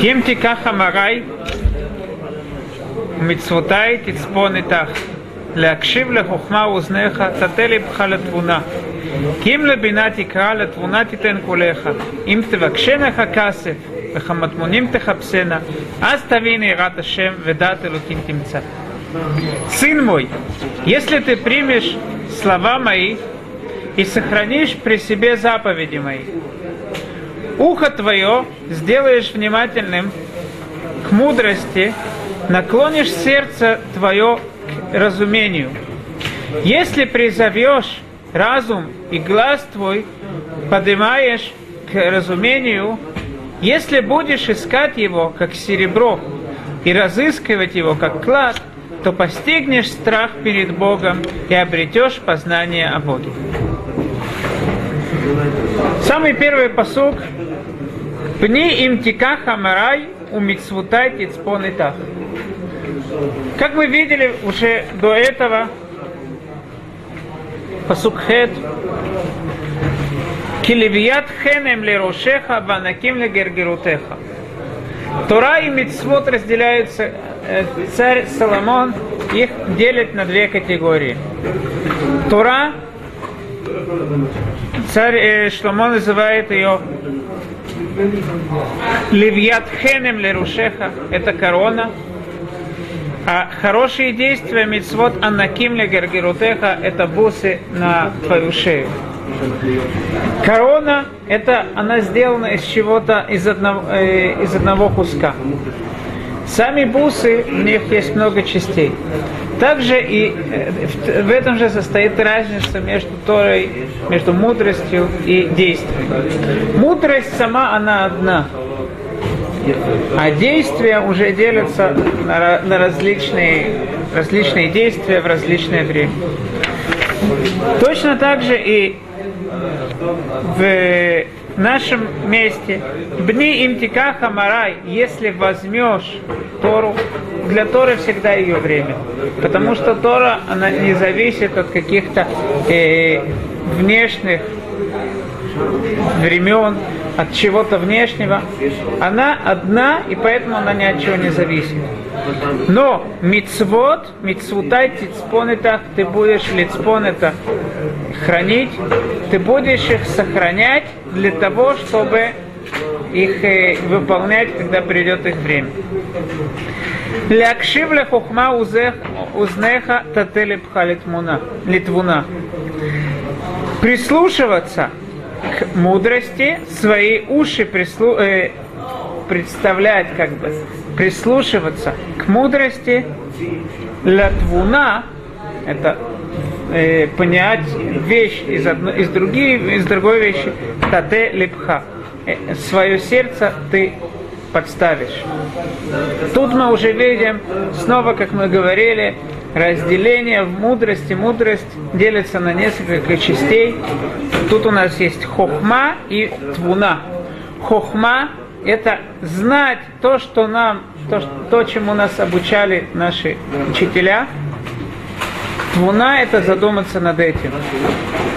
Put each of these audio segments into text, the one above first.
Кем тиках амарай, מצוותי תצפון איתך, להקשיב לחוכמה אוזניך, תטה לבך לתבונה. כי אם לבינה תקרא, לתבונה תיתן קולך. אם תבקשנך כסף, וכמטמונים תחפשנה, אז תבין יראת השם, ודעת אלוקים תמצא. Сын мой, если ты примешь слова мои и сохранишь при себе заповеди мои, ухо твое сделаешь внимательным к мудрости, наклонишь сердце твое к разумению. Если призовешь разум и глаз твой, поднимаешь к разумению, если будешь искать его, как серебро, и разыскивать его, как клад, то постигнешь страх перед Богом и обретешь познание о Боге. Самый первый посук Пни им тиках амарай у мицвутай тицпон итах. Как мы видели уже до этого, посук хет, Килевият хенем лерошеха, ванаким легергерутеха. Тора и Мицвод разделяются, царь Соломон их делит на две категории. Тора, царь Шломо называет ее Левьят Хенем Лерушеха, это корона. А хорошие действия Мицвод Анаким Легергерутеха, это бусы на твою шею. Корона, это она сделана из чего-то, из одного, э, из одного куска. Сами бусы, у них есть много частей. Также и э, в этом же состоит разница между Торой, между мудростью и действием. Мудрость сама, она одна. А действия уже делятся на, на различные, различные действия в различное время. Точно так же и в нашем месте. Бни им тикаха марай, если возьмешь Тору, для Торы всегда ее время. Потому что Тора, она не зависит от каких-то э, внешних времен, от чего-то внешнего. Она одна, и поэтому она ни от чего не зависит. Но мицвод, мицвутай тицпонетах, ты будешь лицпонета хранить, ты будешь их сохранять для того, чтобы их э, выполнять, когда придет их время. Лякшив хухма узнеха тателепха литвуна. Прислушиваться к мудрости, свои уши прислу, э, представлять, как бы, прислушиваться к мудрости, латвуна, это э, понять вещь из, одно, из, другие, из другой вещи, тате липха. Э, свое сердце ты подставишь. Тут мы уже видим, снова, как мы говорили, разделение в мудрости. Мудрость делится на несколько частей. Тут у нас есть хохма и твуна. Хохма – это знать то, что нам, то, то, чему нас обучали наши учителя. Твуна – это задуматься над этим.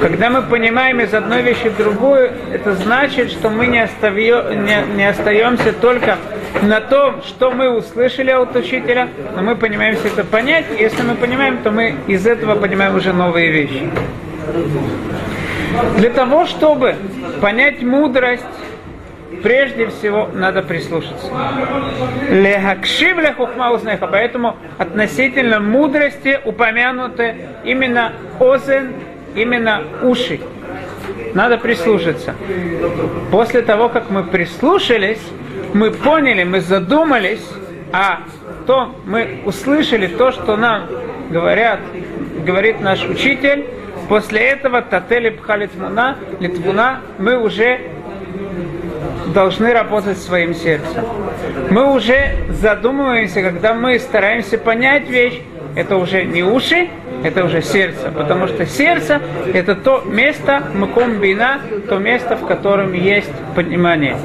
Когда мы понимаем из одной вещи в другую, это значит, что мы не, оставьё, не, не остаемся только на том, что мы услышали от учителя, но мы понимаем все это понять. Если мы понимаем, то мы из этого понимаем уже новые вещи. Для того, чтобы понять мудрость, прежде всего надо прислушаться. Лехакшив лехухма узнеха. Поэтому относительно мудрости упомянуты именно озен именно уши. Надо прислушаться. После того, как мы прислушались, мы поняли, мы задумались, а то мы услышали то, что нам говорят, говорит наш учитель, после этого Татели Пхалитмуна, Литвуна, мы уже должны работать своим сердцем. Мы уже задумываемся, когда мы стараемся понять вещь, это уже не уши, это уже сердце, потому что сердце это то место, маком бина, то место, в котором есть понимание.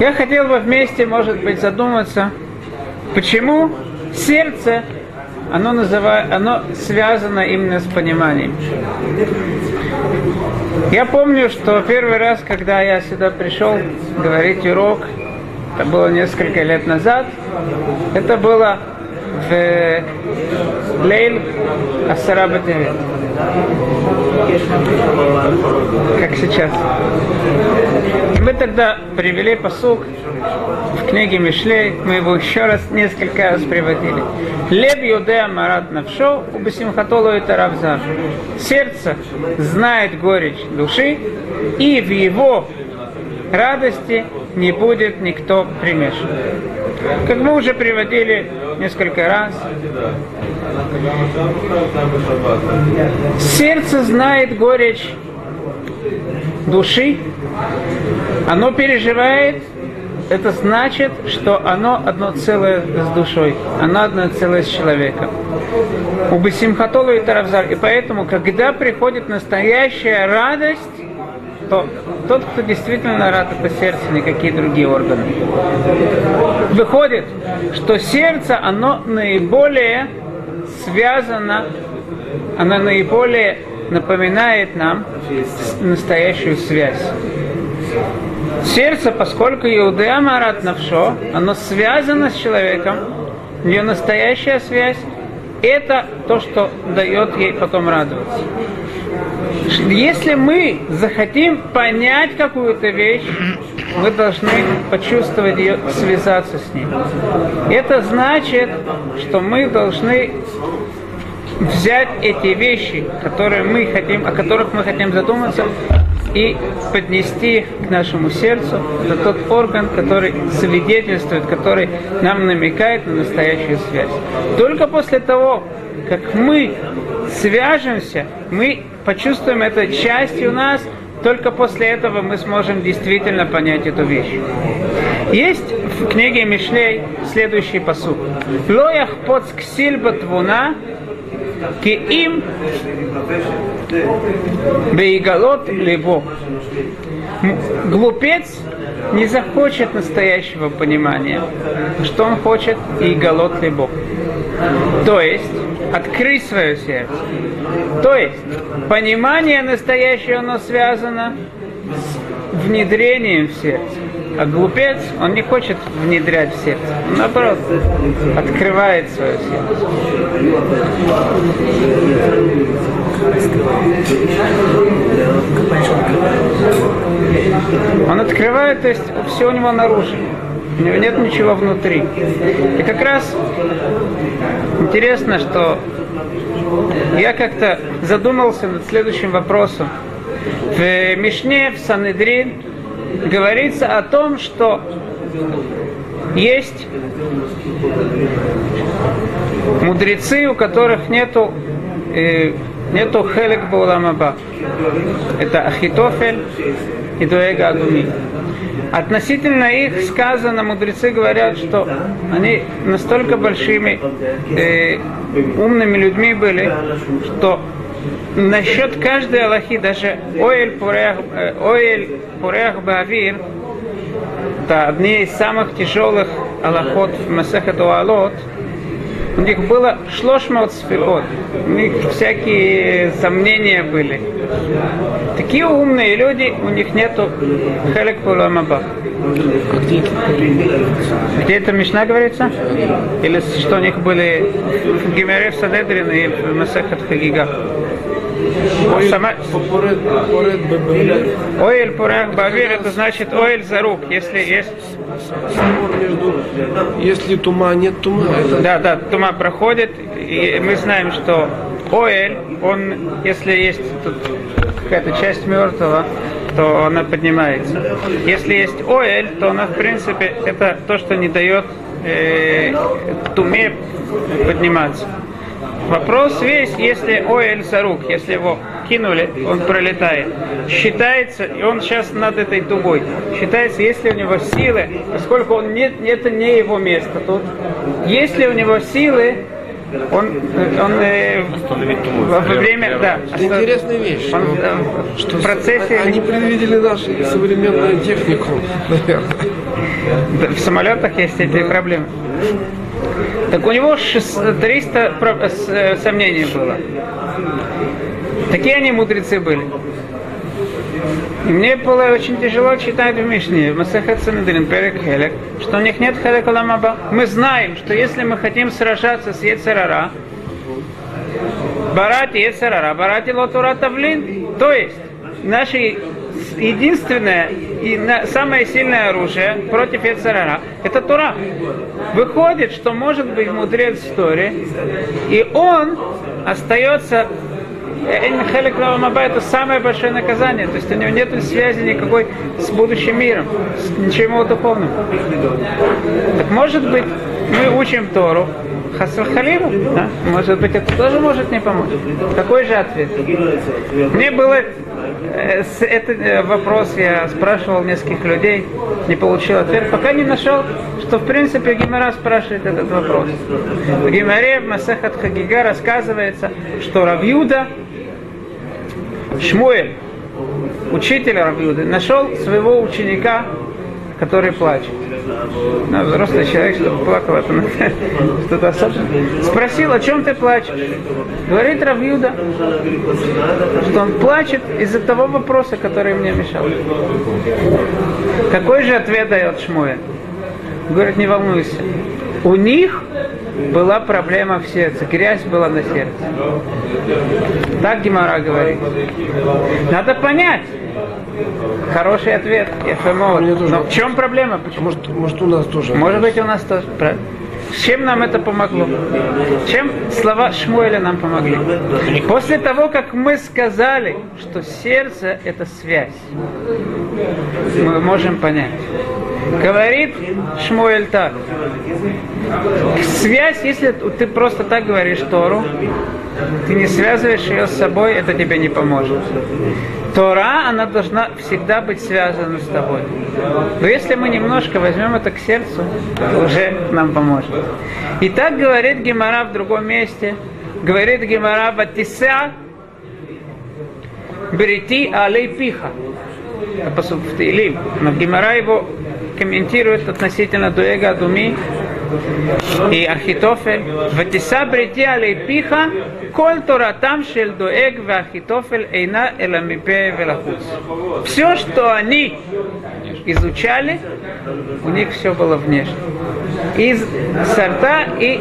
Я хотел бы вместе, может быть, задуматься, почему сердце оно, называет, оно связано именно с пониманием. Я помню, что первый раз, когда я сюда пришел говорить урок, это было несколько лет назад, это было в Лейль Асарабатеве. Как сейчас. Мы тогда привели посук в книге Мишлей, мы его еще раз несколько раз приводили. Лев Юдея Марат Навшо, у Басимхатолу это Равзар. Сердце знает горечь души, и в его радости не будет никто примешан. Как мы уже приводили несколько раз, сердце знает горечь души, оно переживает, это значит, что оно одно целое с душой, оно одно целое с человеком. У Басимхатола и Таравзар. И поэтому, когда приходит настоящая радость, то тот, кто действительно рад, это сердце, никакие другие органы. Выходит, что сердце, оно наиболее связано, оно наиболее напоминает нам настоящую связь. Сердце, поскольку Иудея Марат Навшо, оно связано с человеком, ее настоящая связь, это то, что дает ей потом радоваться. Если мы захотим понять какую-то вещь, мы должны почувствовать ее, связаться с ней. Это значит, что мы должны взять эти вещи, которые мы хотим, о которых мы хотим задуматься, и поднести к нашему сердцу. Это тот орган, который свидетельствует, который нам намекает на настоящую связь. Только после того, как мы свяжемся, мы почувствуем это частью нас, только после этого мы сможем действительно понять эту вещь. Есть в книге Мишлей следующий посуд. Лоях под ксильба твуна ки им бейгалот либо. Глупец не захочет настоящего понимания. Что он хочет? И голод либо. То есть, открыть свое сердце. То есть, понимание настоящее, оно связано с внедрением в сердце. А глупец, он не хочет внедрять в сердце. Он, наоборот, открывает свое сердце. Он открывает, то есть все у него наружу. У него нет ничего внутри. И как раз интересно, что я как-то задумался над следующим вопросом. В Мишне, в Санедрин говорится о том, что есть мудрецы, у которых нету э, нету хелек бауламаба. Это Ахитофель и Дуэга Адуми. Относительно их сказано, мудрецы говорят, что они настолько большими э, умными людьми были, что насчет каждой Аллахи, даже Оэль Пурех, э, Бавир, это одни из самых тяжелых Аллахот в Масехет Уалот, у них было шлошмот сферот. У них всякие сомнения были. Такие умные люди, у них нету хелек пуламаба. Где это? Мишна говорится? Или что у них были в Гимере в Садедрин и в Масахат Хагига? Оэль пурех бавир, это значит оэль за рук, если есть... Если тума, нет тума. Да, да, тума проходит, и мы знаем, что оэль, он, если есть какая-то часть мертвого, то она поднимается. Если есть оэль, то она, в принципе, это то, что не дает э, туме подниматься. Вопрос весь, если Оэль Сарук, если его кинули, он пролетает. Считается, и он сейчас над этой дугой, считается, если у него силы, поскольку он нет, это не его место тут, если у него силы, он, он э, во время, да, интересная вещь, он, что, э, что в процессе они предвидели нашу современную технику, наверное. в самолетах есть эти проблемы. Так у него 300 э, сомнений было. Такие они мудрецы были. И мне было очень тяжело читать в Мишне, в Масахат Санедрин, Перек Хелек, что у них нет Хелек Аламаба. Мы знаем, что если мы хотим сражаться с Ецерара, Барати Ецерара, Барати Лотура Тавлин, то есть наше единственное и самое сильное оружие против Ецерара – это Тура. Выходит, что может быть мудрец истории, и он остается Маба это самое большое наказание. То есть у него нет связи никакой с будущим миром, с ничем духовным. Так может быть, мы учим Тору, Хасвахалиму, да? может быть, это тоже может не помочь. Какой же ответ? Мне было э, этот э, вопрос я спрашивал нескольких людей, не получил ответ, пока не нашел, что в принципе Гимара спрашивает этот вопрос. В Гимаре в Масахат Хагига рассказывается, что Равьюда Шмуэль, учитель Равьюды, нашел своего ученика, который плачет. Ну, взрослый человек, чтобы плакал, это что-то особенное. Спросил, о чем ты плачешь? Говорит Равьюда, что он плачет из-за того вопроса, который мне мешал. Какой же ответ дает Шмуэль? Говорит, не волнуйся. У них была проблема в сердце, грязь была на сердце. Так Гимара говорит. Надо понять. Хороший ответ. Но в чем проблема? Почему? Может, может у нас тоже. Может быть у нас тоже. Чем нам это помогло? Чем слова Шмуэля нам помогли? После того, как мы сказали, что сердце – это связь, мы можем понять. Говорит Шмуэль так. Связь, если ты просто так говоришь Тору, ты не связываешь ее с собой, это тебе не поможет. Тора, она должна всегда быть связана с тобой. Но если мы немножко возьмем это к сердцу, то уже нам поможет. И так говорит Гемара в другом месте. Говорит Гемара Батиса Берити Алей Пиха. Посуд в Таилим. Но Гемара его комментирует относительно Дуэга Адуми и Ахитофель. Ватиса брити алей пиха, коль торатам шель дуэг в Ахитофель эйна эламипе велахуц. Все, что они изучали, у них все было внешне. Из сорта и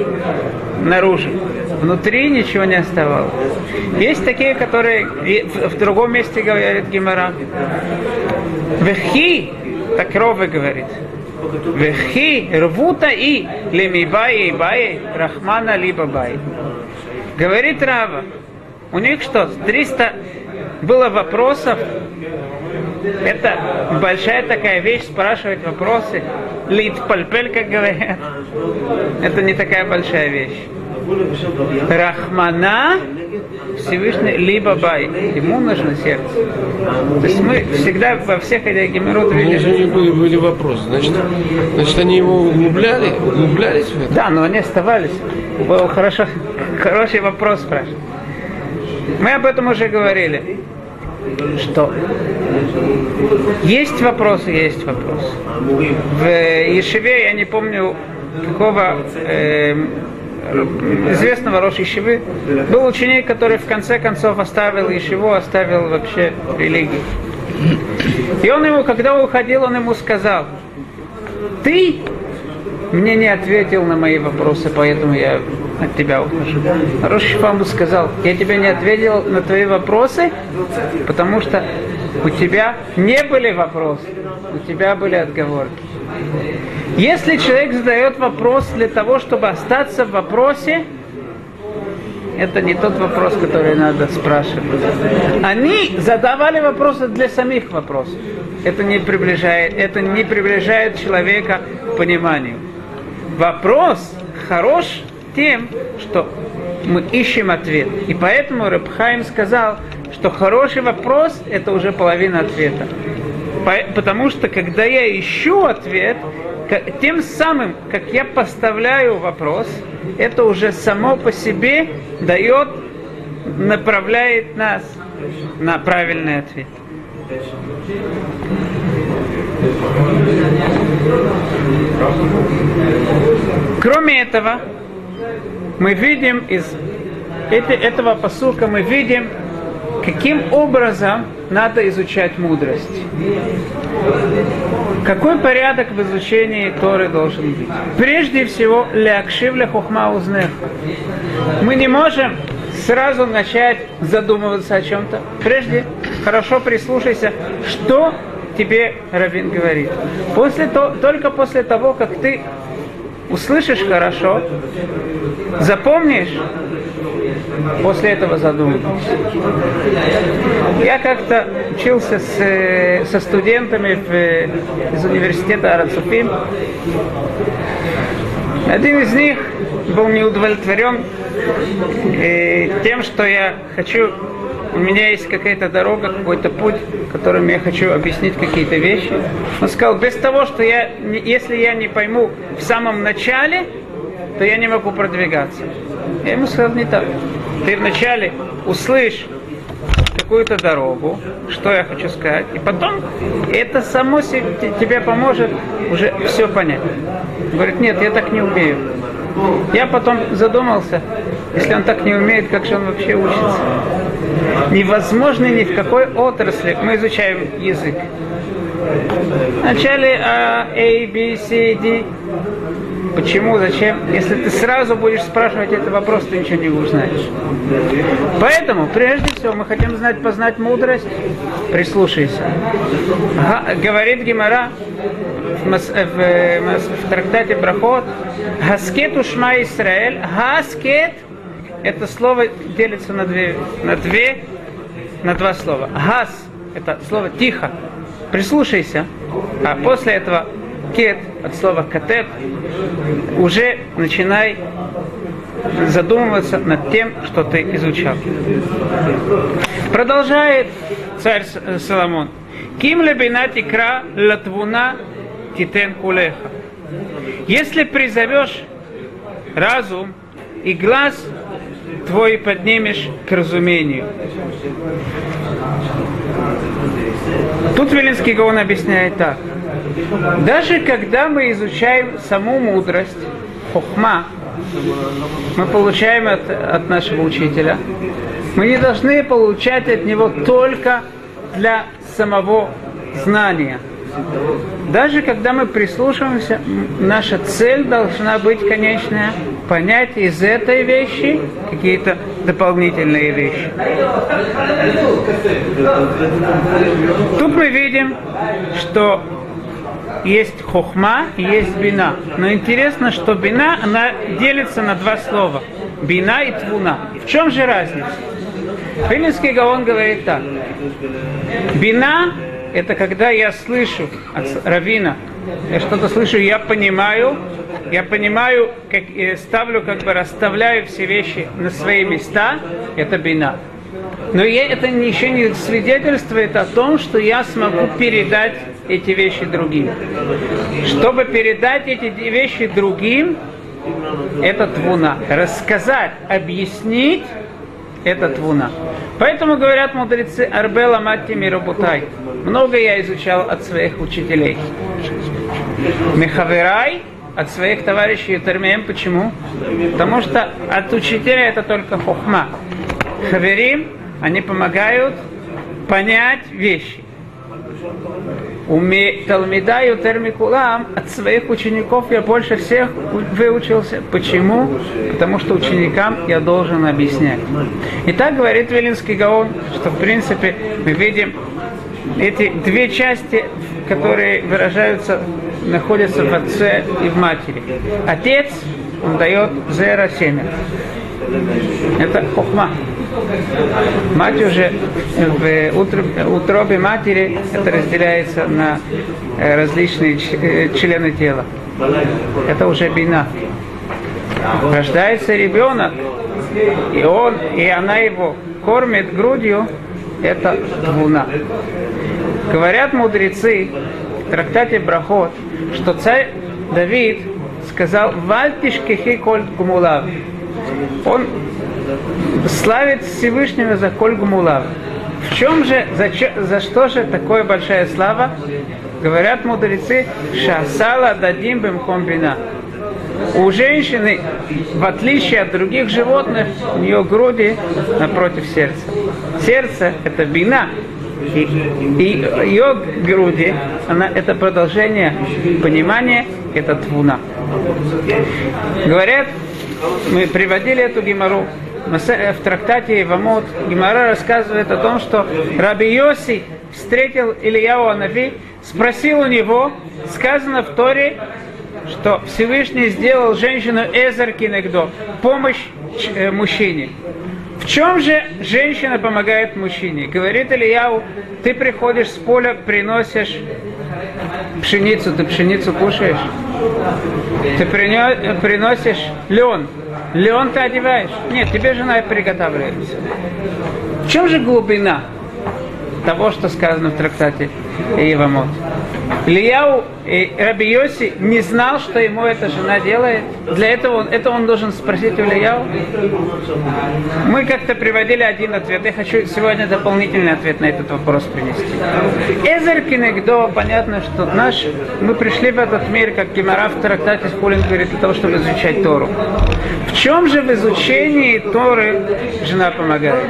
наружу. Внутри ничего не оставалось. Есть такие, которые в другом месте говорят Гемара. Вехи так Ровы говорит. וכי רבותא למיבעי בעיי? רחמנא ליבא בעי. Говорит Рава, у них что, 300 было вопросов, это большая такая вещь, спрашивать вопросы. להתפלפל, как говорят. Это не такая большая вещь. Рахмана Всевышний либо бай. Ему нужно сердце. То есть мы всегда во всех этих гемерот видели... же не были, были вопросы. Значит, значит, они его углубляли, углублялись в это? Да, но они оставались. Был хорошо, хороший вопрос спрашивать. Мы об этом уже говорили. Что? Есть вопросы, есть вопросы. В Ешеве, я не помню, какого э, известного Роши Ишивы, был ученик, который в конце концов оставил Ишиву, оставил вообще религию. И он ему, когда уходил, он ему сказал, ты мне не ответил на мои вопросы, поэтому я от тебя ухожу. Роши Фамбу сказал, я тебе не ответил на твои вопросы, потому что у тебя не были вопросы, у тебя были отговорки. Если человек задает вопрос для того, чтобы остаться в вопросе, это не тот вопрос, который надо спрашивать. Они задавали вопросы для самих вопросов. Это не приближает, это не приближает человека к пониманию. Вопрос хорош тем, что мы ищем ответ. И поэтому Рабхайм сказал, что хороший вопрос – это уже половина ответа. Потому что когда я ищу ответ, тем самым, как я поставляю вопрос, это уже само по себе дает, направляет нас на правильный ответ. Кроме этого, мы видим из этого посылка мы видим, каким образом надо изучать мудрость. Какой порядок в изучении Торы должен быть? Прежде всего, лякшивля хухма узнех. Мы не можем сразу начать задумываться о чем-то. Прежде хорошо прислушайся, что тебе Равин говорит. После то, только после того, как ты услышишь хорошо, запомнишь, после этого задумаешься. Я как-то учился с, со студентами в, из университета Арацуфим. Один из них был не удовлетворен э, тем, что я хочу у меня есть какая-то дорога, какой-то путь, которым я хочу объяснить какие-то вещи. Он сказал, без того, что я, если я не пойму в самом начале, то я не могу продвигаться. Я ему сказал, не так. Ты вначале услышь какую-то дорогу, что я хочу сказать, и потом это само тебе поможет уже все понять. Говорит, нет, я так не умею. Я потом задумался, если он так не умеет, как же он вообще учится? Невозможно ни в какой отрасли. Мы изучаем язык. Вначале А, A, B, C, D. Почему, зачем? Если ты сразу будешь спрашивать этот вопрос, ты ничего не узнаешь. Поэтому, прежде всего, мы хотим знать, познать мудрость. Прислушайся. Ага, говорит Гимара в, в, в, в трактате Брахот, Хаскет ушма Исраэль, Хаскет это слово делится на две, на две, на два слова. Газ – это слово тихо, прислушайся, а после этого кет от слова катет уже начинай задумываться над тем, что ты изучал. Продолжает царь Соломон. Ким лебина тикра латвуна титен кулеха. Если призовешь разум и глаз твой поднимешь к разумению. Тут Велинский Гаон объясняет так. Даже когда мы изучаем саму мудрость, хохма, мы получаем от, от нашего учителя, мы не должны получать от него только для самого знания – даже когда мы прислушиваемся, наша цель должна быть конечная понять из этой вещи какие-то дополнительные вещи. Тут мы видим, что есть хохма есть бина. Но интересно, что бина, она делится на два слова. Бина и твуна. В чем же разница? Филинский Гаон говорит так. Бина это когда я слышу от Равина, я что-то слышу, я понимаю, я понимаю, как, ставлю, как бы расставляю все вещи на свои места, это бина. Но я, это еще не свидетельствует о том, что я смогу передать эти вещи другим. Чтобы передать эти вещи другим, это твуна. Рассказать, объяснить, это твуна. Поэтому говорят мудрецы Арбела Матти Мирабутай. Много я изучал от своих учителей. Мехаверай от своих товарищей Термеем. Почему? Потому что от учителя это только хохма. Хаверим, они помогают понять вещи. Талмидаю термикулам от своих учеников я больше всех выучился. Почему? Потому что ученикам я должен объяснять. И так говорит Велинский Гаон, что в принципе мы видим эти две части, которые выражаются, находятся в отце и в матери. Отец, он дает зера семя. Это хохма. Мать уже в утробе матери это разделяется на э, различные э, члены тела. Это уже бина. Рождается ребенок, и он, и она его кормит грудью, это луна. Говорят мудрецы в трактате Брахот, что царь Давид сказал «Вальтишкехи коль гумулав». Он славит Всевышнего за коль гумулав. В чем же, за, за что же такая большая слава? Говорят мудрецы, шасала дадим бем комбина. У женщины, в отличие от других животных, у нее груди напротив сердца. Сердце – это бина, и, и ее груди, она, это продолжение понимания, это твуна. Говорят, мы приводили эту гемору, в трактате Ивамот Гимара рассказывает о том, что Раби Йоси встретил Ильяу Анави, спросил у него, сказано в Торе, что Всевышний сделал женщину Эзер Кинегдо, помощь э, мужчине. В чем же женщина помогает мужчине? Говорит Ильяу, ты приходишь с поля, приносишь пшеницу, ты пшеницу кушаешь. Ты приносишь лен, лен ты одеваешь. Нет, тебе жена приготавливает. В чем же глубина того, что сказано в трактате Ивамот? Ильяу и Раби Йоси не знал, что ему эта жена делает. Для этого он, это он должен спросить у Ильяу. Мы как-то приводили один ответ. Я хочу сегодня дополнительный ответ на этот вопрос принести. Эзер Кинегдо, понятно, что наш, мы пришли в этот мир, как Гимара в трактате Хулин говорит, для того, чтобы изучать Тору. В чем же в изучении Торы жена помогает?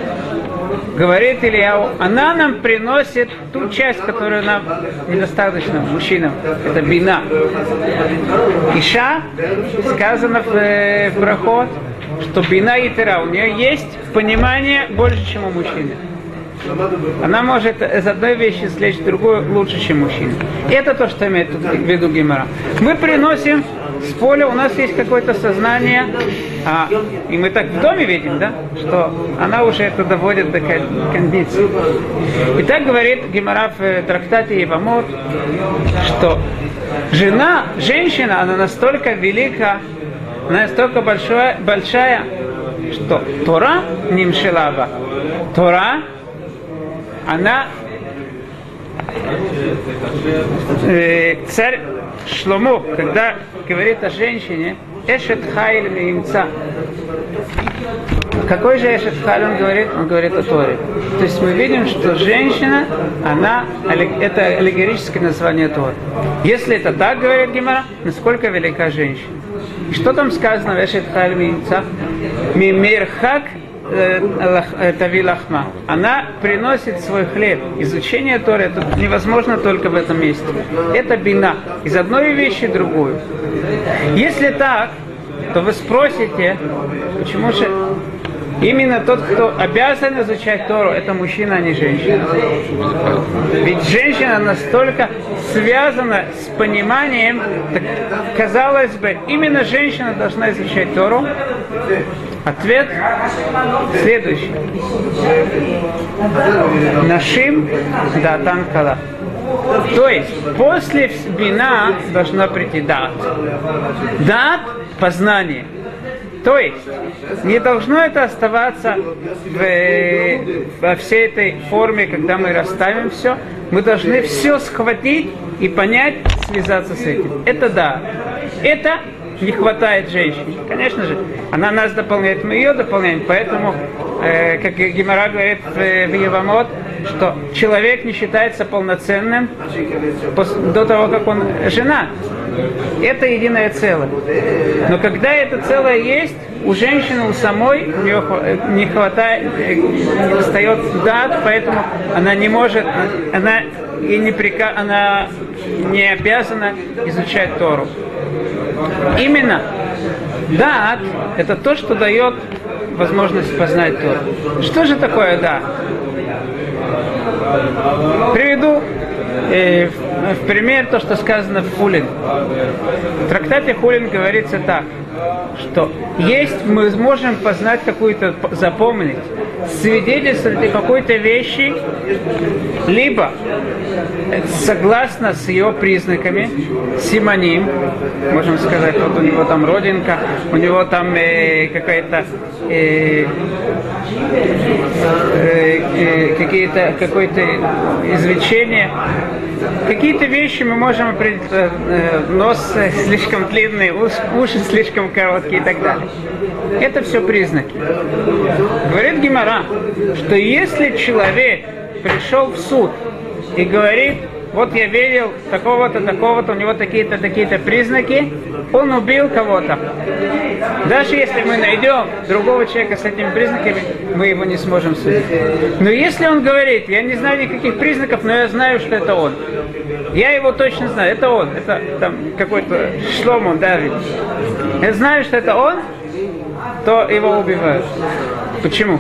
Говорит Ильяу, она нам приносит ту часть, которая нам недостаточно мужчинам. Это бина. Иша, сказано в, э, в проход, что бина и тера, у нее есть понимание больше, чем у мужчины. Она может из одной вещи слечь другую лучше, чем мужчина. Это то, что имеет в виду Гимара. Мы приносим с поля, у нас есть какое-то сознание, а, и мы так в доме видим, да, что она уже это доводит до кондиции. И так говорит Гимара в э, трактате Ивамот, что жена, женщина, она настолько велика, настолько большая, большая что Тора Нимшилаба, Тора она э, царь Шломо, когда говорит о женщине, Эшет Хайль Меимца. Какой же Эшет Хайль он говорит? Он говорит о Торе. То есть мы видим, что женщина, она, это аллегорическое название Торы. Если это так, говорит Гимара, насколько велика женщина? И что там сказано в Эшет Хайль Меимца? Мимирхак э, Тави Лахма. Она приносит свой хлеб. Изучение Торы это невозможно только в этом месте. Это бина. Из одной вещи другую. Если так, то вы спросите, почему же Именно тот, кто обязан изучать Тору, это мужчина, а не женщина. Ведь женщина настолько связана с пониманием, так, казалось бы, именно женщина должна изучать Тору. Ответ следующий. Нашим датан кала. То есть после бина должна прийти дат. Дат – познание. То есть не должно это оставаться в, во всей этой форме, когда мы расставим все. Мы должны все схватить и понять, связаться с этим. Это да. Это не хватает женщине. Конечно же, она нас дополняет, мы ее дополняем. Поэтому, э, как Гимара говорит в, в Евамот, что человек не считается полноценным до того, как он жена. Это единое целое. Но когда это целое есть, у женщины, у самой, не хватает, не достает дат, поэтому она не может, она и не прика, она не обязана изучать Тору. Именно дат – это то, что дает возможность познать Тору. Что же такое да? Приведу э, в пример то, что сказано в Хулин. В трактате Хулин говорится так, что есть, мы можем познать какую-то, запомнить, свидетельствовать какой-то вещи, либо согласно с ее признаками, симоним, можем сказать, вот у него там родинка, у него там э, какая-то э, э, э, какие-то какое-то извлечение, какие-то вещи мы можем определить, э, нос слишком длинный, уши слишком короткие и так далее. Это все признаки. Говорит Гимара, что если человек пришел в суд и говорит, вот я видел такого-то, такого-то, у него такие-то, такие-то признаки, он убил кого-то. Даже если мы найдем другого человека с этими признаками, мы его не сможем судить. Но если он говорит, я не знаю никаких признаков, но я знаю, что это он. Я его точно знаю, это он, это там какой-то Шломо Давид. Я знаю, что это он, то его убивают. Почему?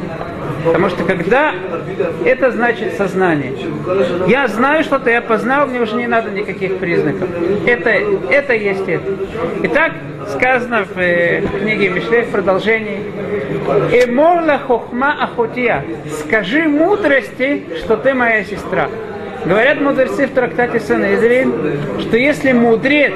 Потому что когда это значит сознание. Я знаю что-то, я познал, мне уже не надо никаких признаков. Это, это есть это. Итак, сказано в, э, в книге Мишле в продолжении. Эморла хохма ахотия. Скажи мудрости, что ты моя сестра. Говорят мудрецы в трактате Санедрин, что если мудрец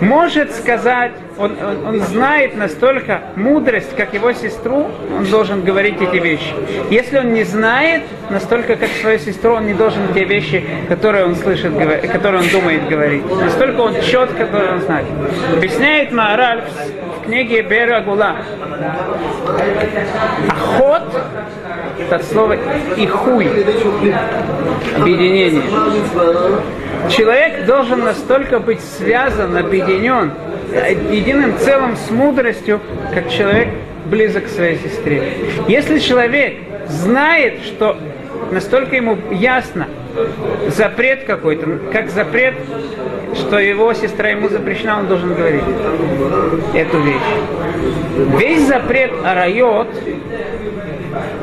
может сказать, он, он, он знает настолько мудрость, как его сестру, он должен говорить эти вещи. Если он не знает настолько, как свою сестру, он не должен те вещи, которые он слышит, которые он думает говорить. Настолько он четко должен знать. Объясняет Маораль в книге Бера. Охот это слово ихуй, объединение. Человек должен настолько быть связан, объединен единым целым с мудростью, как человек близок к своей сестре. Если человек знает, что настолько ему ясно запрет какой-то, как запрет, что его сестра ему запрещена, он должен говорить эту вещь. Весь запрет арайот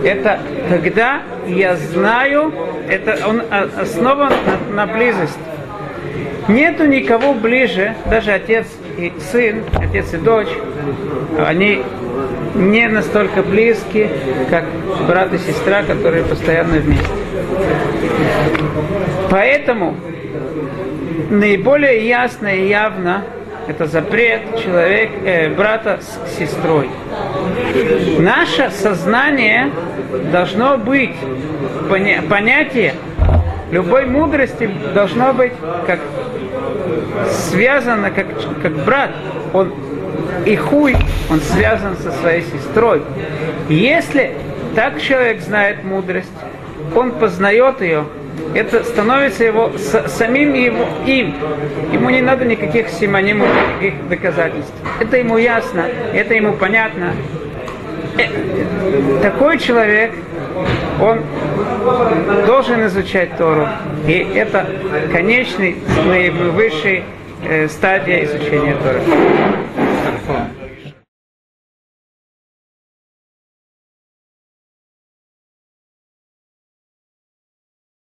это когда я знаю, это он основан на, на близости. Нету никого ближе, даже отец и сын, отец и дочь, они не настолько близки, как брат и сестра, которые постоянно вместе. Поэтому наиболее ясно и явно это запрет человек, э, брата с сестрой. Наше сознание должно быть, поня, понятие любой мудрости должно быть как связано, как, как брат. Он и хуй, он связан со своей сестрой. Если так человек знает мудрость, он познает ее, это становится его самим его им. Ему не надо никаких симонимов, никаких доказательств. Это ему ясно, это ему понятно. Э, такой человек, он должен изучать Тору. И это конечный, наивысший э, стадия изучения Торы.